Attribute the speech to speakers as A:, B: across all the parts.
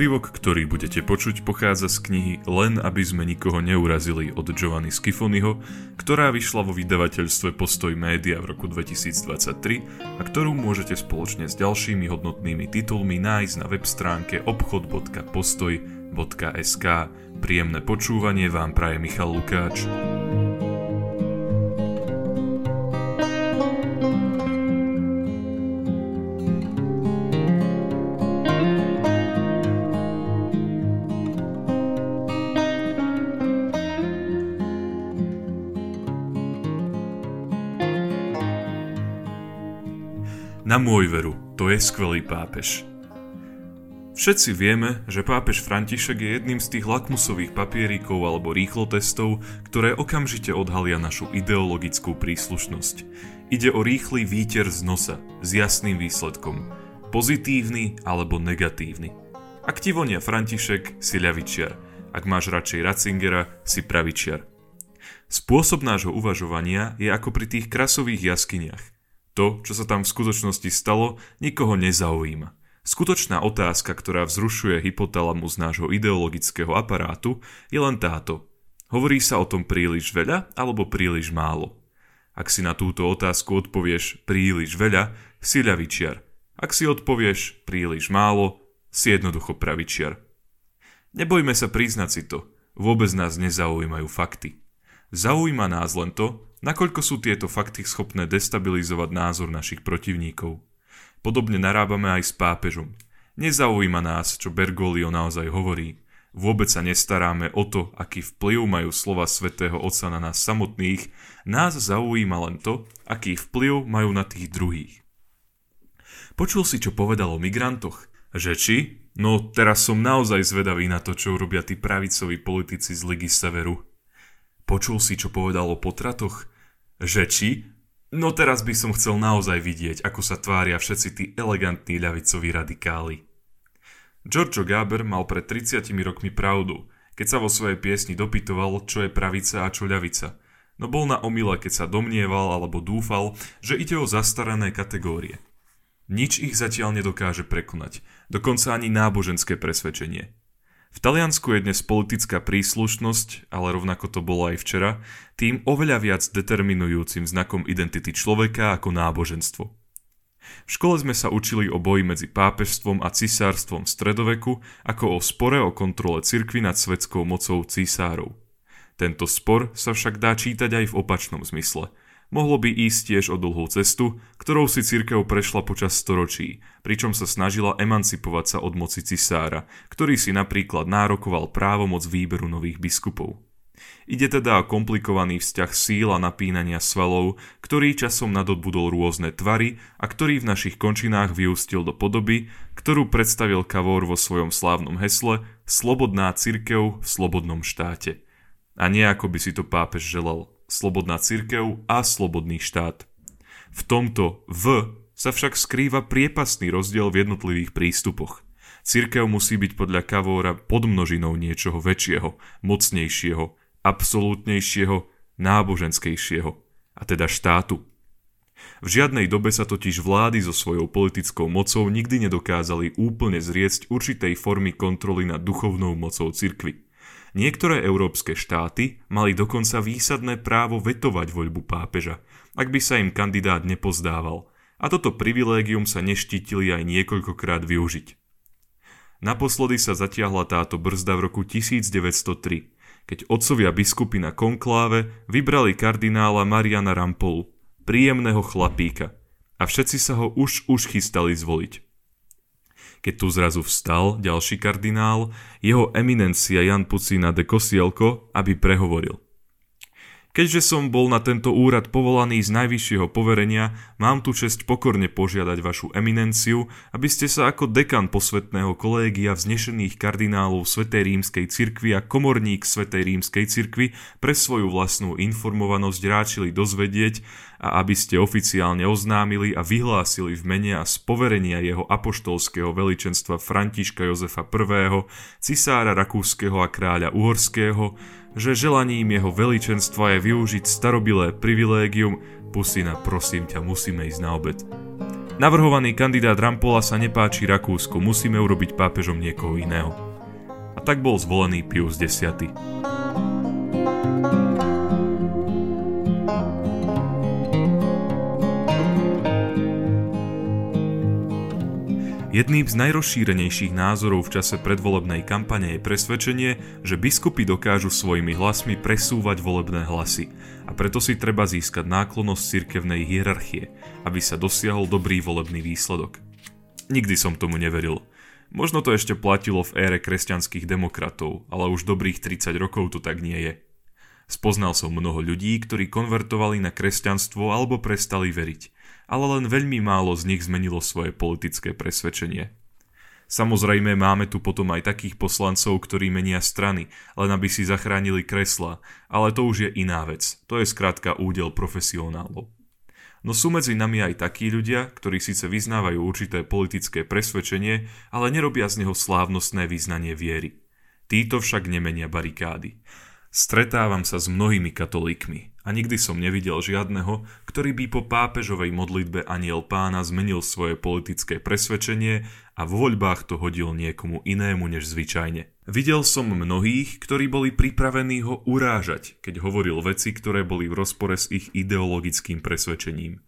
A: Úryvok, ktorý budete počuť, pochádza z knihy Len aby sme nikoho neurazili od Giovanni Schifoniho, ktorá vyšla vo vydavateľstve Postoj média v roku 2023 a ktorú môžete spoločne s ďalšími hodnotnými titulmi nájsť na web stránke obchod.postoj.sk. Príjemné počúvanie vám praje Michal Lukáč. Na môj veru, to je skvelý pápež. Všetci vieme, že pápež František je jedným z tých lakmusových papierikov alebo rýchlotestov, ktoré okamžite odhalia našu ideologickú príslušnosť. Ide o rýchly výter z nosa, s jasným výsledkom. Pozitívny alebo negatívny. Ak ti vonia František, si ľavičiar. Ak máš radšej Ratzingera, si pravičiar. Spôsob nášho uvažovania je ako pri tých krasových jaskyniach – to, čo sa tam v skutočnosti stalo, nikoho nezaujíma. Skutočná otázka, ktorá vzrušuje hypotalamus nášho ideologického aparátu, je len táto. Hovorí sa o tom príliš veľa alebo príliš málo. Ak si na túto otázku odpovieš príliš veľa, si ľavičiar. Ak si odpovieš príliš málo, si jednoducho pravičiar. Nebojme sa priznať si to, vôbec nás nezaujímajú fakty. Zaujíma nás len to, Nakoľko sú tieto fakty schopné destabilizovať názor našich protivníkov? Podobne narábame aj s pápežom. Nezaujíma nás, čo Bergoglio naozaj hovorí. Vôbec sa nestaráme o to, aký vplyv majú slova svätého Otca na nás samotných, nás zaujíma len to, aký vplyv majú na tých druhých. Počul si, čo povedal o migrantoch? Že či? No teraz som naozaj zvedavý na to, čo urobia tí pravicoví politici z Ligy Severu. Počul si, čo povedal o potratoch? Že či? No teraz by som chcel naozaj vidieť, ako sa tvária všetci tí elegantní ľavicoví radikáli. Giorgio Gaber mal pred 30 rokmi pravdu, keď sa vo svojej piesni dopytoval, čo je pravica a čo ľavica. No bol na omyle, keď sa domnieval alebo dúfal, že ide o zastarané kategórie. Nič ich zatiaľ nedokáže prekonať, dokonca ani náboženské presvedčenie. V Taliansku je dnes politická príslušnosť, ale rovnako to bolo aj včera, tým oveľa viac determinujúcim znakom identity človeka ako náboženstvo. V škole sme sa učili o boji medzi pápežstvom a cisárstvom v stredoveku ako o spore o kontrole cirkvy nad svetskou mocou cisárov. Tento spor sa však dá čítať aj v opačnom zmysle – Mohlo by ísť tiež o dlhú cestu, ktorou si cirkev prešla počas storočí, pričom sa snažila emancipovať sa od moci cisára, ktorý si napríklad nárokoval právomoc výberu nových biskupov. Ide teda o komplikovaný vzťah síl a napínania svalov, ktorý časom nadobudol rôzne tvary a ktorý v našich končinách vyústil do podoby, ktorú predstavil Kavor vo svojom slávnom hesle Slobodná cirkev v slobodnom štáte. A nie ako by si to pápež želal slobodná cirkev a slobodný štát. V tomto V sa však skrýva priepasný rozdiel v jednotlivých prístupoch. Cirkev musí byť podľa Kavóra podmnožinou niečoho väčšieho, mocnejšieho, absolútnejšieho, náboženskejšieho, a teda štátu. V žiadnej dobe sa totiž vlády so svojou politickou mocou nikdy nedokázali úplne zriecť určitej formy kontroly nad duchovnou mocou cirkvy. Niektoré európske štáty mali dokonca výsadné právo vetovať voľbu pápeža, ak by sa im kandidát nepozdával, a toto privilégium sa neštítili aj niekoľkokrát využiť. Naposledy sa zatiahla táto brzda v roku 1903, keď otcovia biskupy na konkláve vybrali kardinála Mariana Rampolu, príjemného chlapíka, a všetci sa ho už už chystali zvoliť keď tu zrazu vstal ďalší kardinál, jeho eminencia Jan Pucina de Kosielko, aby prehovoril – Keďže som bol na tento úrad povolaný z najvyššieho poverenia, mám tu čest pokorne požiadať vašu eminenciu, aby ste sa ako dekan posvetného kolégia vznešených kardinálov Svetej rímskej cirkvi a komorník Svetej rímskej cirkvi pre svoju vlastnú informovanosť ráčili dozvedieť a aby ste oficiálne oznámili a vyhlásili v mene a z poverenia jeho apoštolského veličenstva Františka Jozefa I, cisára Rakúskeho a kráľa Uhorského, že želaním jeho veličenstva je využiť starobilé privilégium Pusina, prosím ťa, musíme ísť na obed. Navrhovaný kandidát Rampola sa nepáči Rakúsku, musíme urobiť pápežom niekoho iného. A tak bol zvolený Pius X. Jedným z najrozšírenejších názorov v čase predvolebnej kampane je presvedčenie, že biskupy dokážu svojimi hlasmi presúvať volebné hlasy a preto si treba získať náklonosť cirkevnej hierarchie, aby sa dosiahol dobrý volebný výsledok. Nikdy som tomu neveril. Možno to ešte platilo v ére kresťanských demokratov, ale už dobrých 30 rokov to tak nie je. Spoznal som mnoho ľudí, ktorí konvertovali na kresťanstvo alebo prestali veriť – ale len veľmi málo z nich zmenilo svoje politické presvedčenie. Samozrejme máme tu potom aj takých poslancov, ktorí menia strany, len aby si zachránili kresla, ale to už je iná vec, to je skrátka údel profesionálov. No sú medzi nami aj takí ľudia, ktorí síce vyznávajú určité politické presvedčenie, ale nerobia z neho slávnostné význanie viery. Títo však nemenia barikády. Stretávam sa s mnohými katolíkmi a nikdy som nevidel žiadneho, ktorý by po pápežovej modlitbe aniel pána zmenil svoje politické presvedčenie a v voľbách to hodil niekomu inému než zvyčajne. Videl som mnohých, ktorí boli pripravení ho urážať, keď hovoril veci, ktoré boli v rozpore s ich ideologickým presvedčením.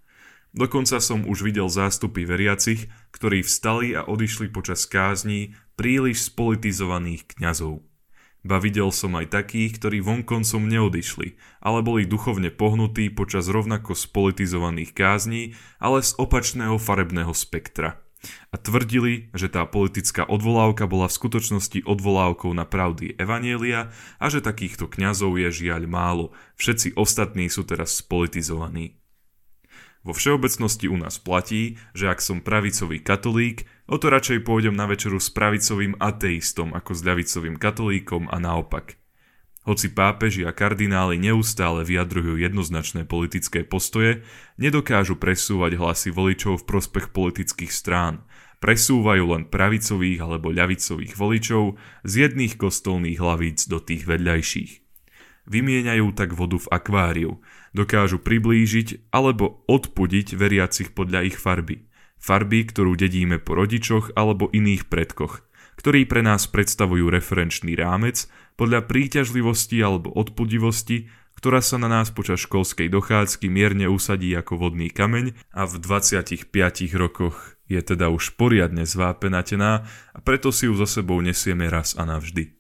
A: Dokonca som už videl zástupy veriacich, ktorí vstali a odišli počas kázní príliš spolitizovaných kňazov. Ba videl som aj takých, ktorí vonkoncom neodišli, ale boli duchovne pohnutí počas rovnako spolitizovaných kázní, ale z opačného farebného spektra. A tvrdili, že tá politická odvolávka bola v skutočnosti odvolávkou na pravdy Evanielia a že takýchto kňazov je žiaľ málo, všetci ostatní sú teraz spolitizovaní. Vo všeobecnosti u nás platí, že ak som pravicový katolík, o to radšej pôjdem na večeru s pravicovým ateistom ako s ľavicovým katolíkom a naopak. Hoci pápeži a kardináli neustále vyjadrujú jednoznačné politické postoje, nedokážu presúvať hlasy voličov v prospech politických strán. Presúvajú len pravicových alebo ľavicových voličov z jedných kostolných hlavíc do tých vedľajších. Vymieňajú tak vodu v akváriu, dokážu priblížiť alebo odpudiť veriacich podľa ich farby. Farby, ktorú dedíme po rodičoch alebo iných predkoch, ktorí pre nás predstavujú referenčný rámec podľa príťažlivosti alebo odpudivosti, ktorá sa na nás počas školskej dochádzky mierne usadí ako vodný kameň a v 25 rokoch je teda už poriadne zvápenatená a preto si ju so sebou nesieme raz a navždy.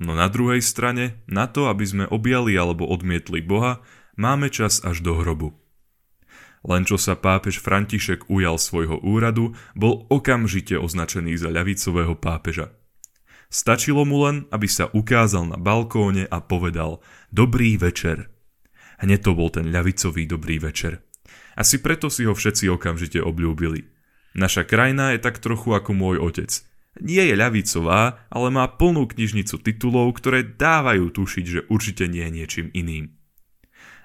A: No na druhej strane, na to, aby sme objali alebo odmietli Boha, máme čas až do hrobu. Len čo sa pápež František ujal svojho úradu, bol okamžite označený za ľavicového pápeža. Stačilo mu len, aby sa ukázal na balkóne a povedal Dobrý večer. Hneď to bol ten ľavicový dobrý večer. Asi preto si ho všetci okamžite obľúbili. Naša krajina je tak trochu ako môj otec – nie je ľavicová, ale má plnú knižnicu titulov, ktoré dávajú tušiť, že určite nie je niečím iným.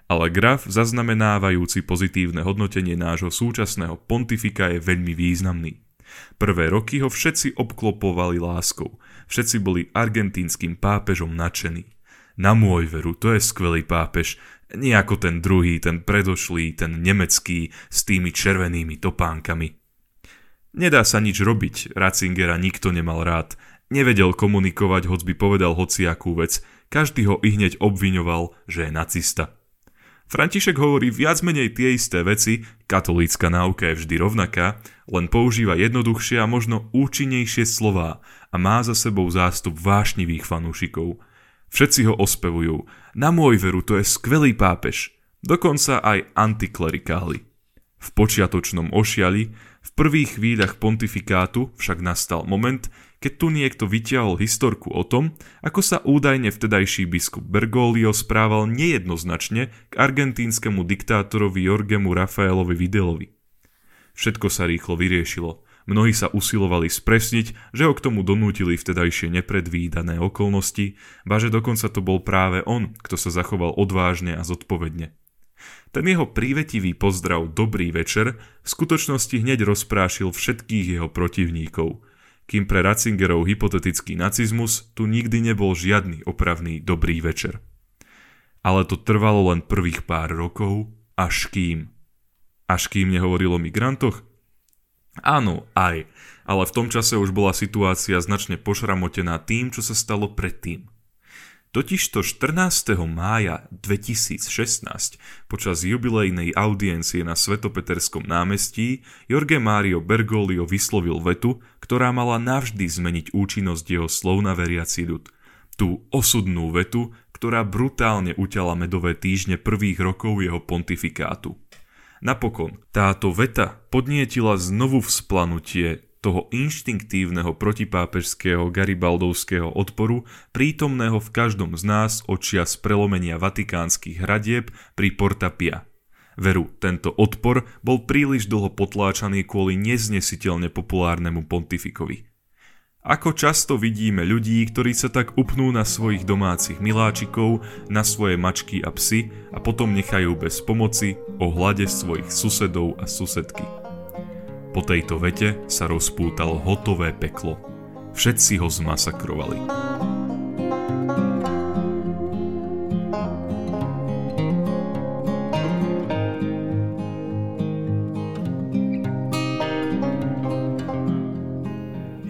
A: Ale graf zaznamenávajúci pozitívne hodnotenie nášho súčasného pontifika je veľmi významný. Prvé roky ho všetci obklopovali láskou, všetci boli argentínskym pápežom nadšení. Na môj veru, to je skvelý pápež, nie ako ten druhý, ten predošlý, ten nemecký s tými červenými topánkami. Nedá sa nič robiť, Ratzingera nikto nemal rád. Nevedel komunikovať, hoď by povedal hociakú vec. Každý ho i hneď obviňoval, že je nacista. František hovorí viac menej tie isté veci, katolícka náuka je vždy rovnaká, len používa jednoduchšie a možno účinnejšie slová a má za sebou zástup vášnivých fanúšikov. Všetci ho ospevujú. Na môj veru to je skvelý pápež. Dokonca aj antiklerikáli. V počiatočnom ošiali v prvých chvíľach pontifikátu však nastal moment, keď tu niekto vyťahol historku o tom, ako sa údajne vtedajší biskup Bergoglio správal nejednoznačne k argentínskemu diktátorovi Jorgemu Rafaelovi Videlovi. Všetko sa rýchlo vyriešilo. Mnohí sa usilovali spresniť, že ho k tomu donútili vtedajšie nepredvídané okolnosti, ba dokonca to bol práve on, kto sa zachoval odvážne a zodpovedne. Ten jeho prívetivý pozdrav Dobrý večer v skutočnosti hneď rozprášil všetkých jeho protivníkov, kým pre Ratzingerov hypotetický nacizmus tu nikdy nebol žiadny opravný Dobrý večer. Ale to trvalo len prvých pár rokov, až kým. Až kým nehovoril o migrantoch? Áno, aj, ale v tom čase už bola situácia značne pošramotená tým, čo sa stalo predtým. Totižto 14. mája 2016 počas jubilejnej audiencie na Svetopeterskom námestí Jorge Mario Bergoglio vyslovil vetu, ktorá mala navždy zmeniť účinnosť jeho slov na veriaci ľud. Tú osudnú vetu, ktorá brutálne uťala medové týždne prvých rokov jeho pontifikátu. Napokon, táto veta podnietila znovu vzplanutie toho inštinktívneho protipápežského garibaldovského odporu, prítomného v každom z nás očia z prelomenia vatikánskych hradieb pri Porta Pia. Veru, tento odpor bol príliš dlho potláčaný kvôli neznesiteľne populárnemu pontifikovi. Ako často vidíme ľudí, ktorí sa tak upnú na svojich domácich miláčikov, na svoje mačky a psy a potom nechajú bez pomoci o hľade svojich susedov a susedky. Po tejto vete sa rozpútalo hotové peklo. Všetci ho zmasakrovali.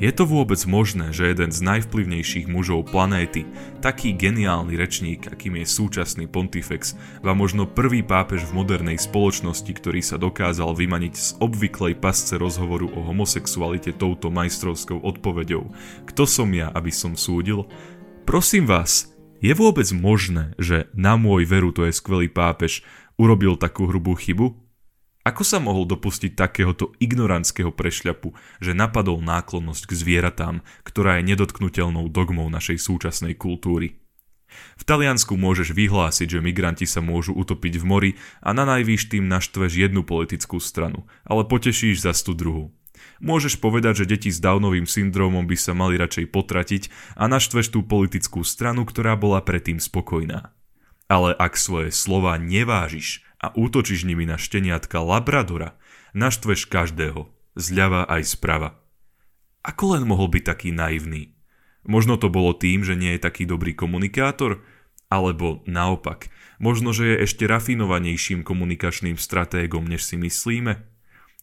A: Je to vôbec možné, že jeden z najvplyvnejších mužov planéty, taký geniálny rečník, akým je súčasný pontifex, a možno prvý pápež v modernej spoločnosti, ktorý sa dokázal vymaniť z obvyklej pasce rozhovoru o homosexualite touto majstrovskou odpoveďou Kto som ja, aby som súdil? Prosím vás, je vôbec možné, že na môj veru to je skvelý pápež urobil takú hrubú chybu? Ako sa mohol dopustiť takéhoto ignorantského prešľapu, že napadol náklonnosť k zvieratám, ktorá je nedotknutelnou dogmou našej súčasnej kultúry? V Taliansku môžeš vyhlásiť, že migranti sa môžu utopiť v mori a na najvýš tým naštveš jednu politickú stranu, ale potešíš za tú druhú. Môžeš povedať, že deti s Downovým syndrómom by sa mali radšej potratiť a naštveš tú politickú stranu, ktorá bola predtým spokojná. Ale ak svoje slova nevážiš a útočíš nimi na šteniatka Labradora, naštveš každého, zľava aj zprava. Ako len mohol byť taký naivný? Možno to bolo tým, že nie je taký dobrý komunikátor? Alebo naopak, možno, že je ešte rafinovanejším komunikačným stratégom, než si myslíme?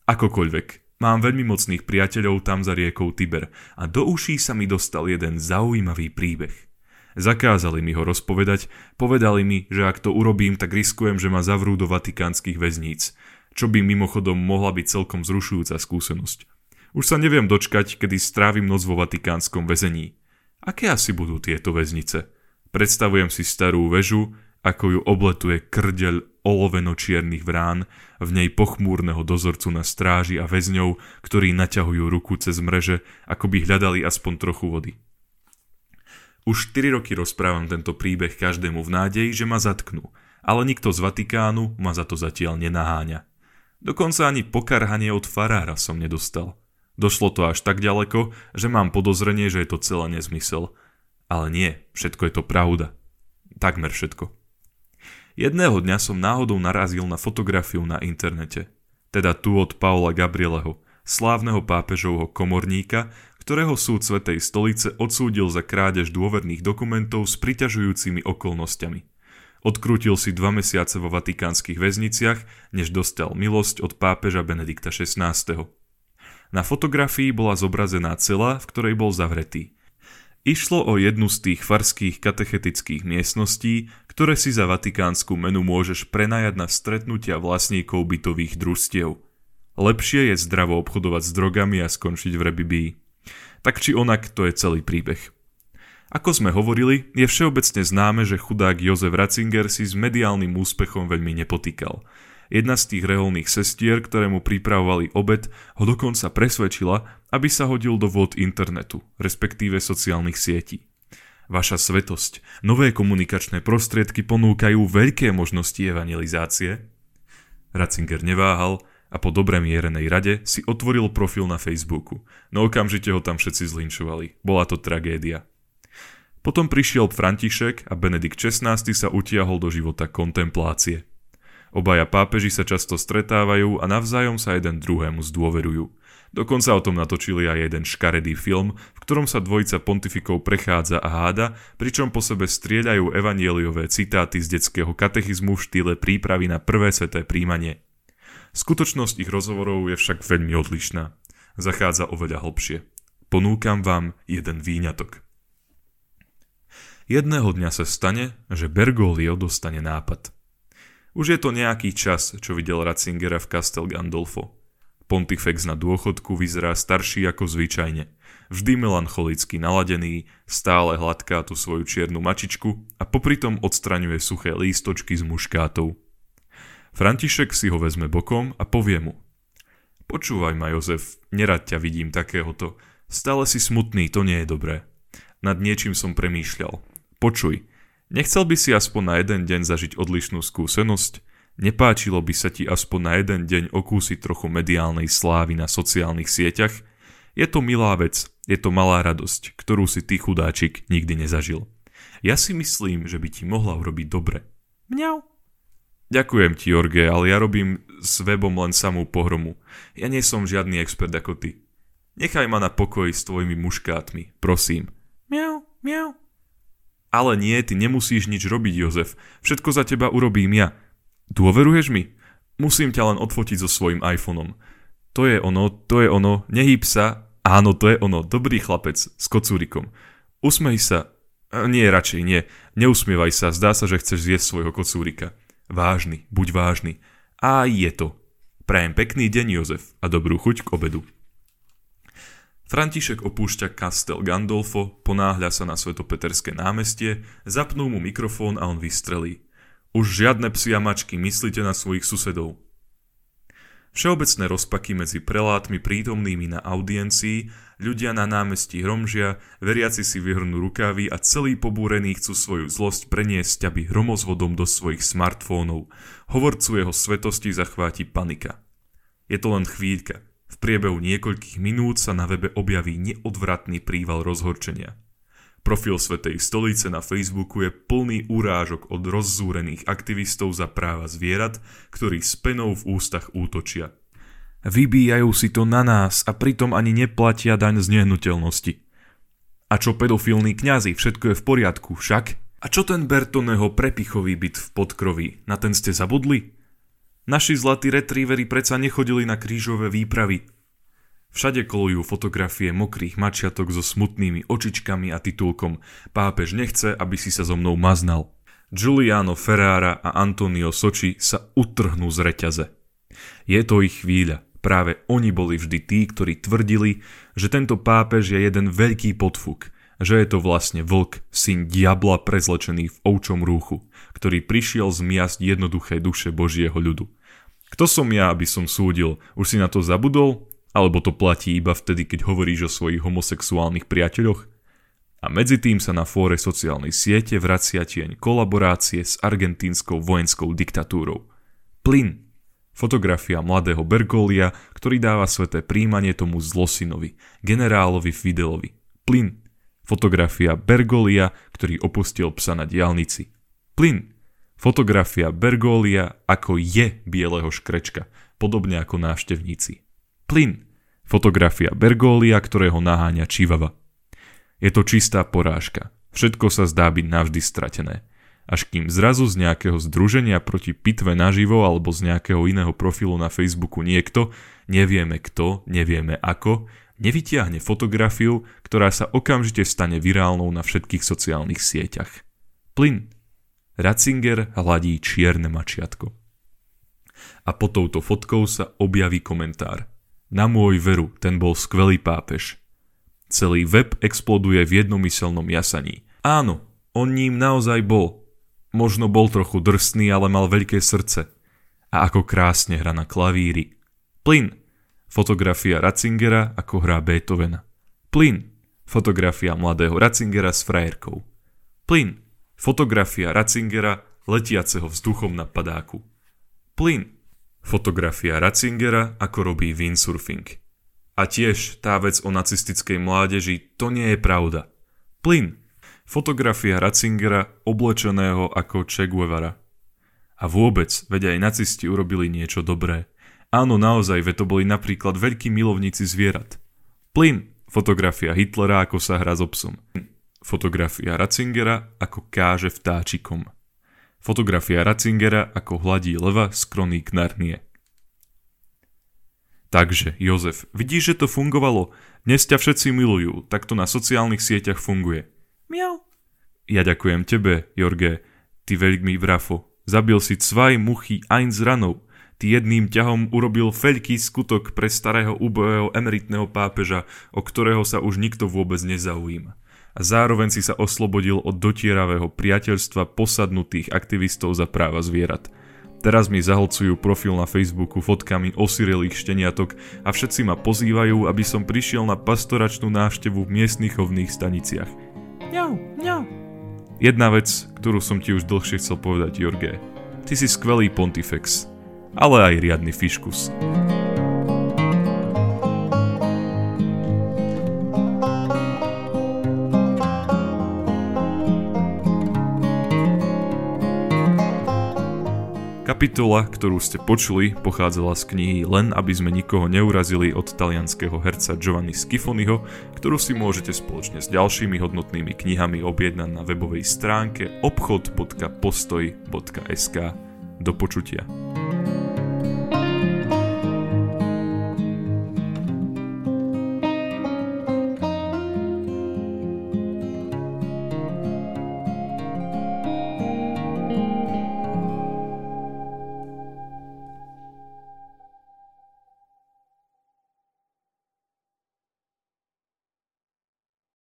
A: Akokoľvek, mám veľmi mocných priateľov tam za riekou Tiber a do uší sa mi dostal jeden zaujímavý príbeh. Zakázali mi ho rozpovedať, povedali mi, že ak to urobím, tak riskujem, že ma zavrú do vatikánskych väzníc, čo by mimochodom mohla byť celkom zrušujúca skúsenosť. Už sa neviem dočkať, kedy strávim noc vo vatikánskom väzení. Aké asi budú tieto väznice? Predstavujem si starú väžu, ako ju obletuje krdeľ oloveno-čiernych vrán, v nej pochmúrneho dozorcu na stráži a väzňov, ktorí naťahujú ruku cez mreže, ako by hľadali aspoň trochu vody. Už 4 roky rozprávam tento príbeh každému v nádeji, že ma zatknú, ale nikto z Vatikánu ma za to zatiaľ nenaháňa. Dokonca ani pokarhanie od farára som nedostal. Došlo to až tak ďaleko, že mám podozrenie, že je to celé nezmysel. Ale nie, všetko je to pravda. Takmer všetko. Jedného dňa som náhodou narazil na fotografiu na internete. Teda tu od Paula Gabrieleho, slávneho pápežovho komorníka, ktorého súd Svetej stolice odsúdil za krádež dôverných dokumentov s priťažujúcimi okolnostiami. Odkrútil si dva mesiace vo vatikánskych väzniciach, než dostal milosť od pápeža Benedikta XVI. Na fotografii bola zobrazená cela, v ktorej bol zavretý. Išlo o jednu z tých farských katechetických miestností, ktoré si za vatikánsku menu môžeš prenajať na stretnutia vlastníkov bytových družstiev. Lepšie je zdravo obchodovať s drogami a skončiť v rebibii. Tak či onak, to je celý príbeh. Ako sme hovorili, je všeobecne známe, že chudák Jozef Ratzinger si s mediálnym úspechom veľmi nepotýkal. Jedna z tých reholných sestier, ktoré mu pripravovali obed, ho dokonca presvedčila, aby sa hodil do vod internetu, respektíve sociálnych sietí. Vaša svetosť, nové komunikačné prostriedky ponúkajú veľké možnosti evangelizácie. Ratzinger neváhal a po dobre mierenej rade si otvoril profil na Facebooku, no okamžite ho tam všetci zlinčovali. Bola to tragédia. Potom prišiel František a Benedikt XVI sa utiahol do života kontemplácie. Obaja pápeži sa často stretávajú a navzájom sa jeden druhému zdôverujú. Dokonca o tom natočili aj jeden škaredý film, v ktorom sa dvojica pontifikov prechádza a háda, pričom po sebe strieľajú evanieliové citáty z detského katechizmu v štýle prípravy na prvé sveté príjmanie. Skutočnosť ich rozhovorov je však veľmi odlišná. zachádza oveľa hlbšie. Ponúkam vám jeden výňatok. Jedného dňa sa stane, že Bergoglio dostane nápad. Už je to nejaký čas, čo videl Ratzingera v Castel Gandolfo. Pontifex na dôchodku vyzerá starší ako zvyčajne. Vždy melancholicky naladený, stále hladká tú svoju čiernu mačičku a popri tom odstraňuje suché lístočky z muškátov. František si ho vezme bokom a povie mu. Počúvaj ma, Jozef, nerad ťa vidím takéhoto. Stále si smutný, to nie je dobré. Nad niečím som premýšľal. Počuj, nechcel by si aspoň na jeden deň zažiť odlišnú skúsenosť? Nepáčilo by sa ti aspoň na jeden deň okúsiť trochu mediálnej slávy na sociálnych sieťach? Je to milá vec, je to malá radosť, ktorú si ty chudáčik nikdy nezažil. Ja si myslím, že by ti mohla urobiť dobre. Mňau. Ďakujem ti, Jorge, ale ja robím s webom len samú pohromu. Ja nie som žiadny expert ako ty. Nechaj ma na pokoji s tvojimi muškátmi, prosím. Miau, miau. Ale nie, ty nemusíš nič robiť, Jozef. Všetko za teba urobím ja. Dôveruješ mi? Musím ťa len odfotiť so svojím iPhoneom. To je ono, to je ono, nehýb sa. Áno, to je ono, dobrý chlapec s kocúrikom. Usmej sa. Nie, radšej nie. Neusmievaj sa, zdá sa, že chceš zjesť svojho kocúrika. Vážny, buď vážny. A je to. Prajem pekný deň, Jozef, a dobrú chuť k obedu. František opúšťa Castel Gandolfo, ponáhľa sa na svetopeterské námestie, zapnú mu mikrofón a on vystrelí. Už žiadne psi a mačky, myslíte na svojich susedov. Všeobecné rozpaky medzi prelátmi prítomnými na audiencii, ľudia na námestí hromžia, veriaci si vyhrnú rukávy a celý pobúrený chcú svoju zlosť preniesť, aby hromozvodom do svojich smartfónov. Hovorcu jeho svetosti zachváti panika. Je to len chvíľka. V priebehu niekoľkých minút sa na webe objaví neodvratný príval rozhorčenia. Profil Svetej stolice na Facebooku je plný urážok od rozzúrených aktivistov za práva zvierat, ktorí s penou v ústach útočia. Vybíjajú si to na nás a pritom ani neplatia daň z nehnuteľnosti. A čo pedofilní kňazi, všetko je v poriadku, však? A čo ten Bertoneho prepichový byt v podkroví, na ten ste zabudli? Naši zlatí retrievery predsa nechodili na krížové výpravy. Všade kolujú fotografie mokrých mačiatok so smutnými očičkami a titulkom Pápež nechce, aby si sa so mnou maznal. Giuliano Ferrara a Antonio Soči sa utrhnú z reťaze. Je to ich chvíľa. Práve oni boli vždy tí, ktorí tvrdili, že tento pápež je jeden veľký podfuk, že je to vlastne vlk, syn diabla prezlečený v ovčom rúchu, ktorý prišiel zmiasť jednoduché duše Božieho ľudu. Kto som ja, aby som súdil? Už si na to zabudol? Alebo to platí iba vtedy, keď hovoríš o svojich homosexuálnych priateľoch? A medzi tým sa na fóre sociálnej siete vracia tieň kolaborácie s argentínskou vojenskou diktatúrou. Plyn. Fotografia mladého Bergolia, ktorý dáva sveté príjmanie tomu zlosinovi, generálovi Fidelovi. Plyn. Fotografia Bergolia, ktorý opustil psa na diálnici. Plyn. Fotografia Bergolia ako je bieleho škrečka, podobne ako návštevníci. Plyn. Fotografia Bergolia, ktorého naháňa Čivava. Je to čistá porážka. Všetko sa zdá byť navždy stratené. Až kým zrazu z nejakého združenia proti pitve naživo alebo z nejakého iného profilu na Facebooku niekto, nevieme kto, nevieme ako, nevytiahne fotografiu, ktorá sa okamžite stane virálnou na všetkých sociálnych sieťach. Plyn. Ratzinger hladí čierne mačiatko. A pod touto fotkou sa objaví komentár. Na môj veru, ten bol skvelý pápež. Celý web exploduje v jednomyselnom jasaní. Áno, on ním naozaj bol. Možno bol trochu drsný, ale mal veľké srdce. A ako krásne hra na klavíri. Plyn. Fotografia Ratzingera ako hrá Beethovena. Plyn. Fotografia mladého Ratzingera s frajerkou. Plyn Fotografia Ratzingera letiaceho vzduchom na padáku. Plyn. Fotografia Ratzingera ako robí windsurfing. A tiež tá vec o nacistickej mládeži, to nie je pravda. Plyn. Fotografia Ratzingera oblečeného ako Che Guevara. A vôbec, veď aj nacisti urobili niečo dobré. Áno, naozaj, veď to boli napríklad veľkí milovníci zvierat. Plyn. Fotografia Hitlera ako sa hrá s so obsom. Fotografia Ratzingera ako káže vtáčikom. Fotografia Ratzingera ako hladí leva z kroník Narnie. Takže, Jozef, vidíš, že to fungovalo? Dnes ťa všetci milujú, tak to na sociálnych sieťach funguje. Miau. Ja ďakujem tebe, Jorge, ty veľmi vrafo. Zabil si cvaj muchy eins ranov. Ty jedným ťahom urobil veľký skutok pre starého úbojeho emeritného pápeža, o ktorého sa už nikto vôbec nezaujíma. A zároveň si sa oslobodil od dotieravého priateľstva posadnutých aktivistov za práva zvierat. Teraz mi zahlcujú profil na Facebooku fotkami osirelých šteniatok a všetci ma pozývajú, aby som prišiel na pastoračnú návštevu v miestnych chovných staniciach. Ňau, ňau. Jedna vec, ktorú som ti už dlhšie chcel povedať, Jorge. Ty si skvelý pontifex, ale aj riadny fiškus. Kapitola, ktorú ste počuli, pochádzala z knihy Len aby sme nikoho neurazili od talianského herca Giovanni Schifoniho, ktorú si môžete spoločne s ďalšími hodnotnými knihami objednať na webovej stránke obchod.postoj.sk. Do počutia.